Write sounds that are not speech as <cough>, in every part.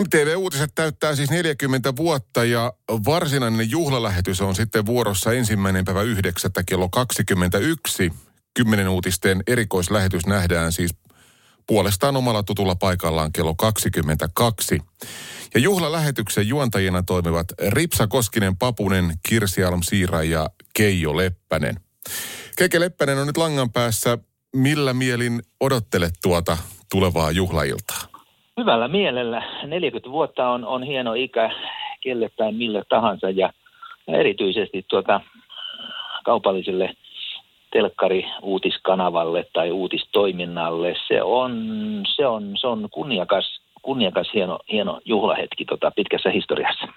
MTV-uutiset täyttää siis 40 vuotta ja varsinainen juhlalähetys on sitten vuorossa ensimmäinen päivä 9. kello 21. Kymmenen uutisten erikoislähetys nähdään siis puolestaan omalla tutulla paikallaan kello 22. Ja juhlalähetyksen juontajina toimivat Ripsa Koskinen Papunen, Kirsi Alm Siira ja Keijo Leppänen. Keke Leppänen on nyt langan päässä. Millä mielin odottelet tuota tulevaa juhlailtaa? Hyvällä mielellä. 40 vuotta on, on hieno ikä kelle tai mille tahansa ja erityisesti tuota kaupalliselle telkkari-uutiskanavalle tai uutistoiminnalle. Se on, se on, se on kunniakas, kunniakas hieno, hieno juhlahetki tota pitkässä historiassa.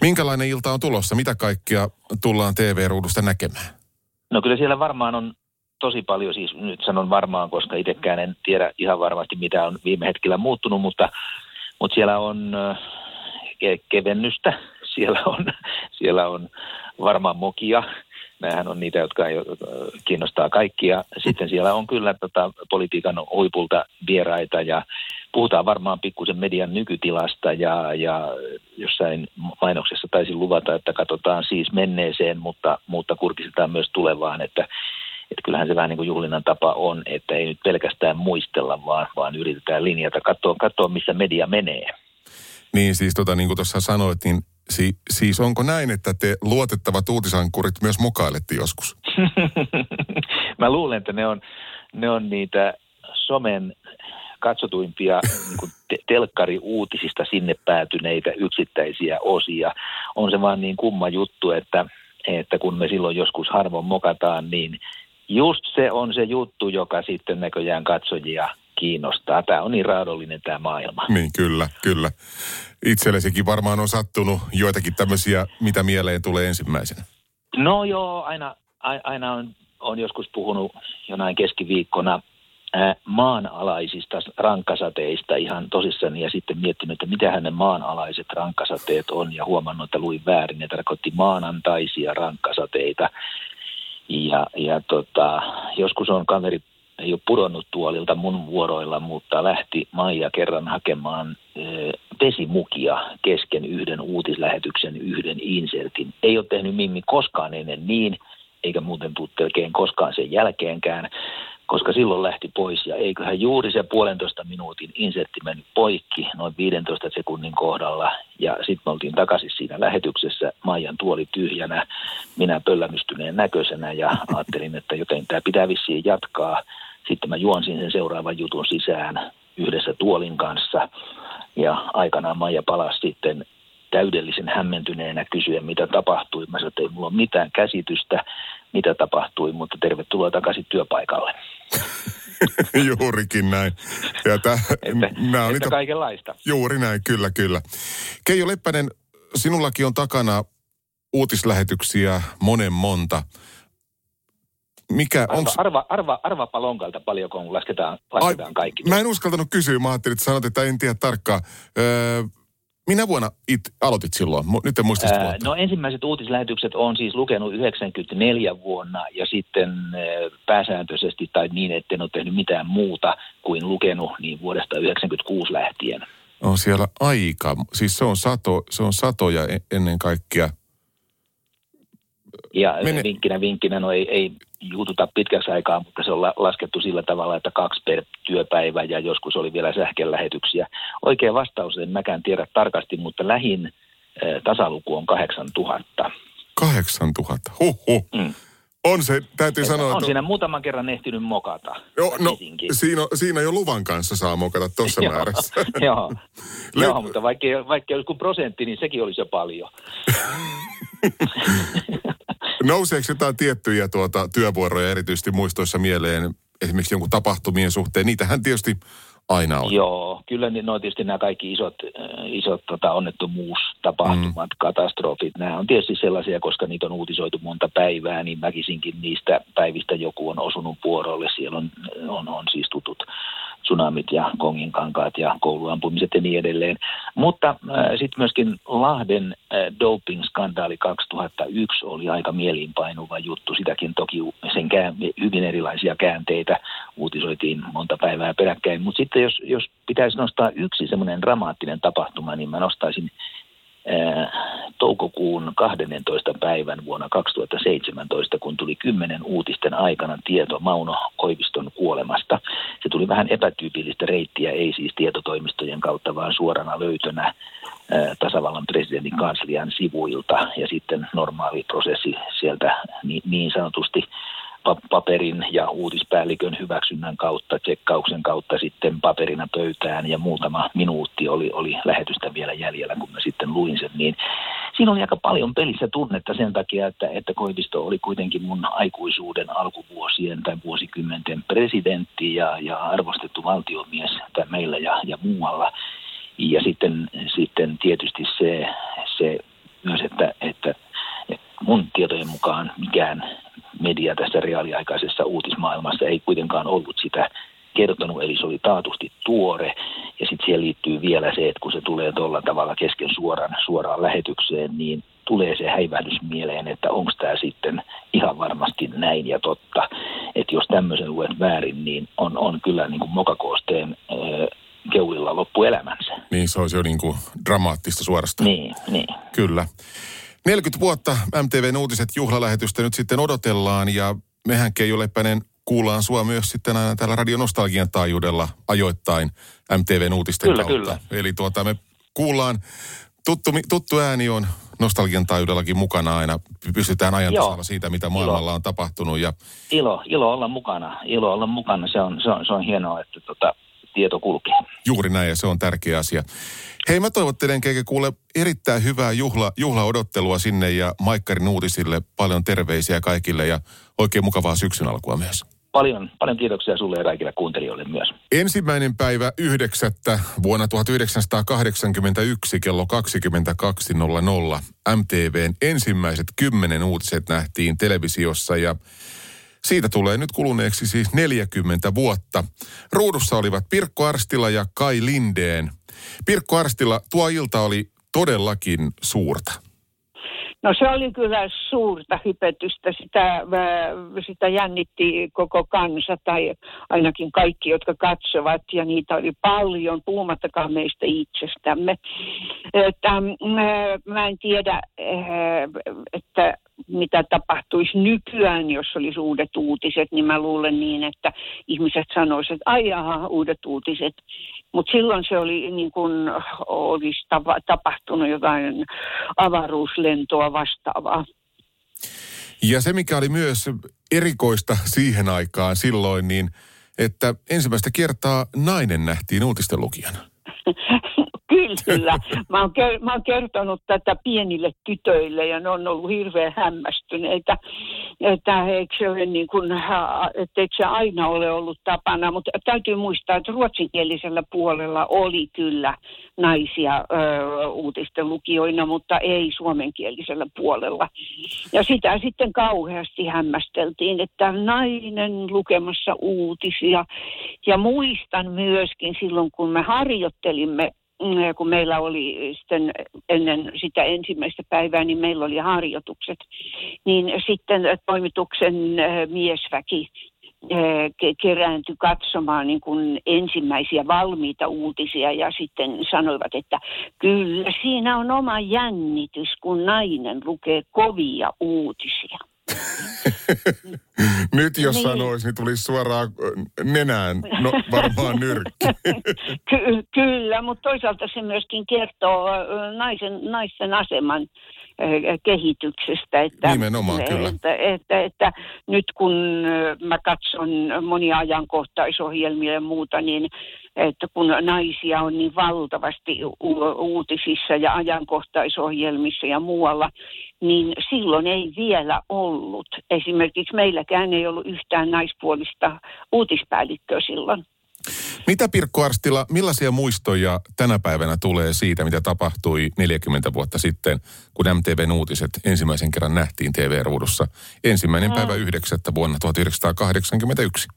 Minkälainen ilta on tulossa? Mitä kaikkea tullaan TV-ruudusta näkemään? No kyllä siellä varmaan on tosi paljon, siis nyt sanon varmaan, koska itsekään en tiedä ihan varmasti mitä on viime hetkellä muuttunut, mutta, mutta siellä on ke- kevennystä, <laughs> siellä on, siellä on varmaan mokia, Nämähän on niitä, jotka ei, kiinnostaa kaikkia. Sitten siellä on kyllä tota, politiikan huipulta vieraita ja puhutaan varmaan pikkusen median nykytilasta ja, ja jossain mainoksessa taisin luvata, että katsotaan siis menneeseen, mutta, mutta kurkistetaan myös tulevaan, että että kyllähän se vähän niin kuin juhlinnan tapa on, että ei nyt pelkästään muistella, vaan, vaan yritetään linjata, katsoa, katsoa missä media menee. Niin siis tota, niin kuin tuossa sanoit, niin si, siis onko näin, että te luotettavat uutisankurit myös mukailette joskus? <laughs> Mä luulen, että ne on, ne on niitä somen katsotuimpia niin te- telkkari-uutisista sinne päätyneitä yksittäisiä osia. On se vaan niin kumma juttu, että, että kun me silloin joskus harvoin mokataan, niin just se on se juttu, joka sitten näköjään katsojia kiinnostaa. Tämä on niin raadollinen tämä maailma. Niin, kyllä, kyllä. Itsellesikin varmaan on sattunut joitakin tämmöisiä, mitä mieleen tulee ensimmäisenä. No joo, aina, aina on, on joskus puhunut jonain keskiviikkona maanalaisista rankkasateista ihan tosissani ja sitten miettinyt, että mitä ne maanalaiset rankkasateet on ja huomannut, että luin väärin. Ne tarkoitti maanantaisia rankkasateita. Ja, ja tota, joskus on kaveri ei ole pudonnut tuolilta mun vuoroilla, mutta lähti Maija kerran hakemaan vesimukia kesken yhden uutislähetyksen, yhden insertin. Ei ole tehnyt Mimmi koskaan ennen niin, eikä muuten tule koskaan sen jälkeenkään koska silloin lähti pois. Ja eiköhän juuri se puolentoista minuutin insertti mennyt poikki noin 15 sekunnin kohdalla. Ja sitten me oltiin takaisin siinä lähetyksessä, Maijan tuoli tyhjänä, minä pöllämystyneen näköisenä ja <laughs> ajattelin, että joten tämä pitää vissiin jatkaa. Sitten mä juonsin sen seuraavan jutun sisään yhdessä tuolin kanssa. Ja aikanaan Maija palasi sitten täydellisen hämmentyneenä kysyä, mitä tapahtui. Mä sanoin, että ei mulla ole mitään käsitystä, mitä tapahtui, mutta tervetuloa takaisin työpaikalle. <laughs> Juurikin näin. Ja täh, että, nämä on niitä, kaikenlaista. Juuri näin, kyllä, kyllä. Keijo Leppänen, sinullakin on takana uutislähetyksiä monen monta. Mikä, arva, onks... arva, arva, arvapa lonkalta paljonko kun lasketaan, lasketaan Ai, kaikki. Mä en uskaltanut kysyä, mä ajattelin, että sanot, että en tiedä tarkkaan. Öö, minä vuonna it, aloitit silloin? Nyt en muista sitä No ensimmäiset uutislähetykset on siis lukenut 94 vuonna ja sitten pääsääntöisesti tai niin, että en ole tehnyt mitään muuta kuin lukenut niin vuodesta 96 lähtien. On siellä aika, siis se on, sato, se on satoja e-, ennen kaikkea – ja Mene. vinkkinä vinkkinä, no ei, ei juututa pitkäksi aikaa, mutta se on laskettu sillä tavalla, että kaksi per työpäivä ja joskus oli vielä sähkölähetyksiä. Oikea vastaus en mäkään tiedä tarkasti, mutta lähin tasaluku on 8000. 8000, huhhuh. Mm. On se, täytyy että sanoa. On että... siinä muutaman kerran ehtinyt mokata. Joo, no, siinä, siinä jo luvan kanssa saa mokata tuossa <laughs> määrässä. <laughs> joo, Le- <laughs> joo, mutta vaikka, vaikka olisi prosentti, niin sekin olisi jo paljon. Nouseeko jotain tiettyjä tuota, työvuoroja erityisesti muistoissa mieleen, esimerkiksi jonkun tapahtumien suhteen? Niitähän tietysti aina on. Joo, kyllä niin, no tietysti nämä kaikki isot, äh, isot tota, onnettomuustapahtumat, mm. katastrofit, nämä on tietysti sellaisia, koska niitä on uutisoitu monta päivää, niin väkisinkin niistä päivistä joku on osunut vuorolle. Siellä on, on, on siis tutut tsunamit ja konginkankaat ja kouluampumiset ja niin edelleen. Mutta äh, sitten myöskin Lahden äh, doping-skandaali 2001 oli aika mieliinpainuva juttu. Sitäkin toki sen kää, hyvin erilaisia käänteitä uutisoitiin monta päivää peräkkäin. Mutta sitten jos, jos pitäisi nostaa yksi semmoinen dramaattinen tapahtuma, niin mä nostaisin toukokuun 12. päivän vuonna 2017, kun tuli kymmenen uutisten aikana tieto Mauno Koiviston kuolemasta. Se tuli vähän epätyypillistä reittiä, ei siis tietotoimistojen kautta, vaan suorana löytönä tasavallan presidentin kanslian sivuilta ja sitten normaali prosessi sieltä niin, niin sanotusti paperin ja uutispäällikön hyväksynnän kautta, tsekkauksen kautta sitten paperina pöytään ja muutama minuutti oli, oli lähetystä vielä jäljellä, kun mä sitten luin sen, niin siinä oli aika paljon pelissä tunnetta sen takia, että, että Koivisto oli kuitenkin mun aikuisuuden alkuvuosien tai vuosikymmenten presidentti ja, ja arvostettu valtiomies tai meillä ja, ja muualla. Ja sitten, sitten tietysti se, se myös, että, että, että mun tietojen mukaan mikään media tässä reaaliaikaisessa uutismaailmassa ei kuitenkaan ollut sitä kertonut, eli se oli taatusti tuore. Ja sitten siihen liittyy vielä se, että kun se tulee tuolla tavalla kesken suoran, suoraan lähetykseen, niin tulee se häivähdys mieleen, että onko tämä sitten ihan varmasti näin ja totta. Että jos tämmöisen luet väärin, niin on, on kyllä niin kuin mokakoosteen äh, keulilla loppuelämänsä. Niin, se olisi jo niin kuin dramaattista suorastaan. Niin, niin. Kyllä. 40 vuotta MTVn uutiset juhlalähetystä nyt sitten odotellaan ja mehän Keijo Leppänen kuullaan sua myös sitten aina täällä Radio Nostalgian taajuudella ajoittain MTVn uutisten kyllä, kautta. Kyllä. Eli tuota me kuullaan, tuttu, tuttu ääni on Nostalgian taajuudellakin mukana aina. Pystytään ajan tasalla siitä, mitä maailmalla ilo. on tapahtunut. Ja... Ilo, ilo olla mukana. Ilo olla mukana. Se on, se on, se on hienoa, että tota, tieto kulkee. Juuri näin ja se on tärkeä asia. Hei, mä toivottelen Keike kuule erittäin hyvää juhla, juhlaodottelua sinne ja Maikkarin uutisille. Paljon terveisiä kaikille ja oikein mukavaa syksyn alkua myös. Paljon, paljon kiitoksia sulle ja kaikille kuuntelijoille myös. Ensimmäinen päivä yhdeksättä vuonna 1981 kello 22.00 MTVn ensimmäiset kymmenen uutiset nähtiin televisiossa ja siitä tulee nyt kuluneeksi siis 40 vuotta. Ruudussa olivat Pirkko Arstila ja Kai Lindeen. Pirkko Arstila, tuo ilta oli todellakin suurta. No se oli kyllä suurta hypetystä. Sitä, äh, sitä jännitti koko kansa tai ainakin kaikki, jotka katsovat ja niitä oli paljon, puhumattakaan meistä itsestämme. Että, äh, mä en tiedä, äh, että mitä tapahtuisi nykyään, jos olisi uudet uutiset, niin mä luulen niin, että ihmiset sanoisivat, että ai jaha, uudet uutiset. Mutta silloin se oli niin kuin olisi tapahtunut jotain avaruuslentoa vastaavaa. Ja se, mikä oli myös erikoista siihen aikaan silloin, niin että ensimmäistä kertaa nainen nähtiin uutisten lukijana. <laughs> Kyllä. Mä oon, mä oon kertonut tätä pienille tytöille ja ne on ollut hirveän hämmästyneitä, että eikö se, ole niin kuin, että eikö se aina ole ollut tapana. Mutta täytyy muistaa, että ruotsinkielisellä puolella oli kyllä naisia ö, uutisten lukijoina, mutta ei suomenkielisellä puolella. Ja sitä sitten kauheasti hämmästeltiin, että nainen lukemassa uutisia. Ja muistan myöskin silloin, kun me harjoittelimme Mm, kun meillä oli sitten ennen sitä ensimmäistä päivää, niin meillä oli harjoitukset, niin sitten toimituksen äh, miesväki äh, kerääntyi katsomaan niin kuin ensimmäisiä valmiita uutisia ja sitten sanoivat, että kyllä siinä on oma jännitys, kun nainen lukee kovia uutisia. <laughs> Nyt jos niin. sanoisi, niin tulisi suoraan nenään, no varmaan nyrkki. <laughs> Ky- kyllä, mutta toisaalta se myöskin kertoo naisen, naisen aseman kehityksestä. Että, Nimenomaan, että, kyllä. Että, että, että nyt kun mä katson monia ajankohtaisohjelmia ja muuta, niin että kun naisia on niin valtavasti uutisissa ja ajankohtaisohjelmissa ja muualla, niin silloin ei vielä ollut. Esimerkiksi meilläkään ei ollut yhtään naispuolista uutispäällikköä silloin. Mitä Pirkko Arstila, millaisia muistoja tänä päivänä tulee siitä, mitä tapahtui 40 vuotta sitten, kun MTVn uutiset ensimmäisen kerran nähtiin TV-ruudussa? Ensimmäinen mm. päivä 9. vuonna 1981.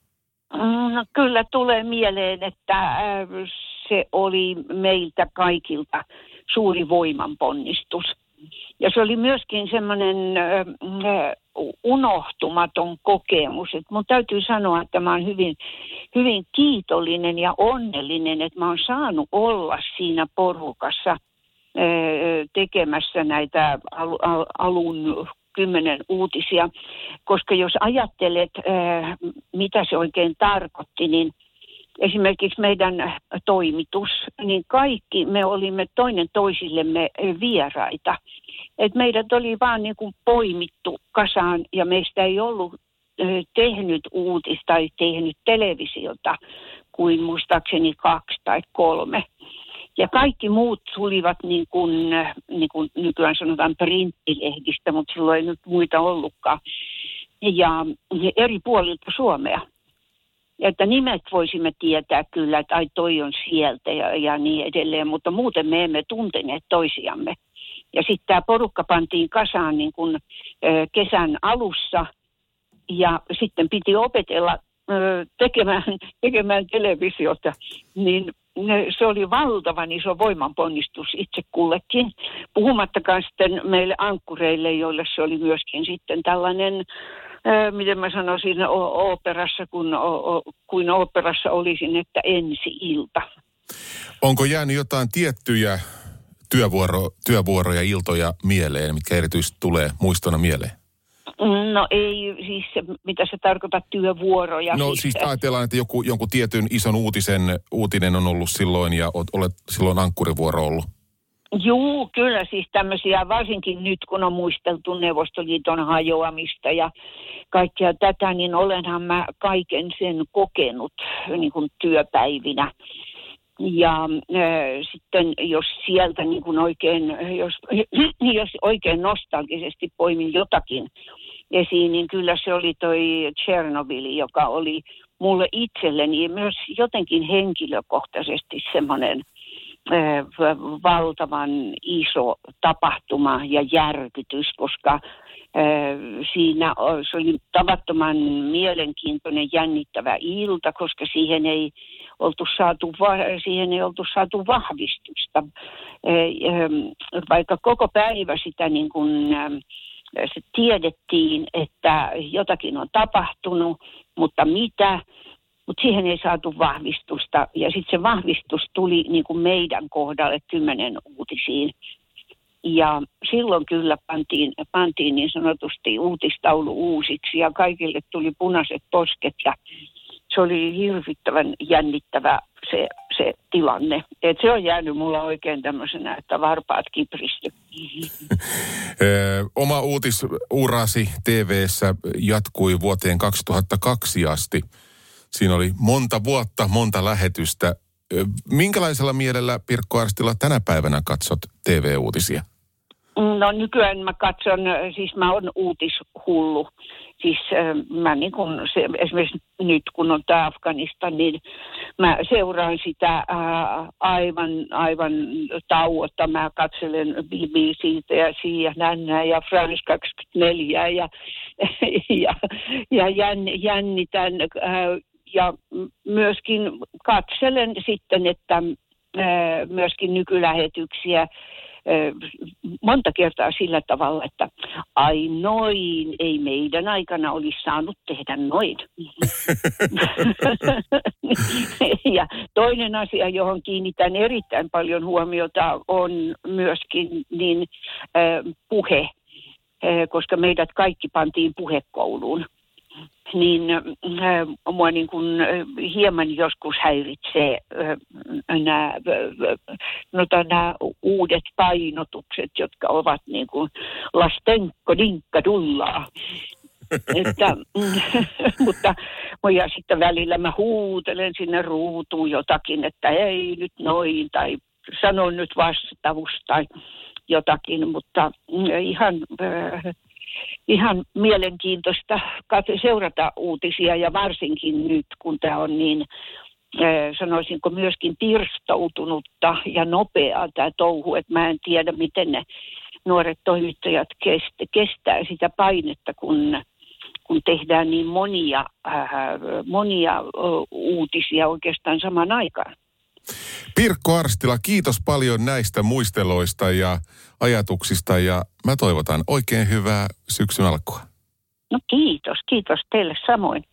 Mm, No, kyllä tulee mieleen, että se oli meiltä kaikilta suuri voimanponnistus. Ja se oli myöskin semmoinen unohtumaton kokemus. Et mun täytyy sanoa, että mä oon hyvin, hyvin kiitollinen ja onnellinen, että mä oon saanut olla siinä porukassa tekemässä näitä alun kymmenen uutisia, koska jos ajattelet, mitä se oikein tarkoitti, niin – esimerkiksi meidän toimitus, niin kaikki me olimme toinen toisillemme vieraita. Et meidät oli vaan niin kuin poimittu kasaan ja meistä ei ollut tehnyt uutista tai tehnyt televisiota kuin muistaakseni kaksi tai kolme. Ja kaikki muut tulivat niin kuin, niin kuin nykyään sanotaan printtilehdistä, mutta silloin ei nyt muita ollutkaan. Ja, ja eri puolilta Suomea että nimet voisimme tietää kyllä, että ai toi on sieltä ja, ja niin edelleen, mutta muuten me emme tunteneet toisiamme. Ja sitten tämä porukka pantiin kasaan niin kuin, ö, kesän alussa ja sitten piti opetella ö, tekemään, <laughs> tekemään televisiota, niin se oli valtavan iso voimanponnistus itse kullekin. Puhumattakaan sitten meille ankkureille, joille se oli myöskin sitten tällainen miten mä sanoisin, operassa, kun, o, kuin operassa olisin, että ensi ilta. Onko jäänyt jotain tiettyjä työvuoro, työvuoroja, iltoja mieleen, mitkä erityisesti tulee muistona mieleen? No ei, siis mitä se tarkoittaa työvuoroja. No siis, siis ajatellaan, että joku, jonkun tietyn ison uutisen, uutinen on ollut silloin ja olet silloin ankkurivuoro ollut. Joo, kyllä siis tämmöisiä, varsinkin nyt kun on muisteltu Neuvostoliiton hajoamista ja kaikkea tätä, niin olenhan mä kaiken sen kokenut niin kuin työpäivinä. Ja äh, sitten jos sieltä niin kuin oikein, jos, <clears throat> jos oikein nostalgisesti poimin jotakin esiin, niin kyllä se oli toi Chernobyl, joka oli mulle itselleni myös jotenkin henkilökohtaisesti semmoinen – valtavan iso tapahtuma ja järkytys, koska siinä se oli tavattoman mielenkiintoinen, jännittävä ilta, koska siihen ei oltu saatu, siihen ei oltu saatu vahvistusta. Vaikka koko päivä sitä niin kuin, se tiedettiin, että jotakin on tapahtunut, mutta mitä, mutta siihen ei saatu vahvistusta. Ja sitten se vahvistus tuli niin kuin meidän kohdalle kymmenen uutisiin. Ja silloin kyllä pantiin, pantiin niin sanotusti uutistaulu uusiksi ja kaikille tuli punaiset posket ja se oli hirvittävän jännittävä se, se tilanne. Et se on jäänyt mulla oikein tämmöisenä, että varpaat kipristy. <laughs> Oma uutisurasi tv jatkui vuoteen 2002 asti. Siinä oli monta vuotta, monta lähetystä. Minkälaisella mielellä Pirkko Arstila tänä päivänä katsot TV-uutisia? No nykyään mä katson, siis mä oon uutishullu. Siis mä niin kun se, esimerkiksi nyt kun on tämä Afganistan, niin mä seuraan sitä aivan, aivan tauotta. Mä katselen BBCtä ja CNN ja France 24 <laughs> ja, ja, ja jännitän ja myöskin katselen sitten, että myöskin nykylähetyksiä monta kertaa sillä tavalla, että ai noin, ei meidän aikana olisi saanut tehdä noin. <laughs> ja toinen asia, johon kiinnitän erittäin paljon huomiota, on myöskin niin, puhe, koska meidät kaikki pantiin puhekouluun niin äh, mua niin kuin, äh, hieman joskus häiritsee äh, nämä, no, nämä uudet painotukset, jotka ovat niin kuin lastenko dinkka dullaa. <laughs> että, <laughs> mutta ja sitten välillä mä huutelen sinne ruutuun jotakin, että ei nyt noin tai sanon nyt vastaus tai jotakin, mutta ihan äh, ihan mielenkiintoista seurata uutisia ja varsinkin nyt, kun tämä on niin sanoisinko myöskin pirstoutunutta ja nopeaa tämä touhu, että mä en tiedä, miten ne nuoret toimittajat kestää sitä painetta, kun kun tehdään niin monia, äh, monia uutisia oikeastaan samaan aikaan. Pirkko Arstila, kiitos paljon näistä muisteloista ja ajatuksista ja mä toivotan oikein hyvää syksyn alkua. No kiitos, kiitos teille samoin.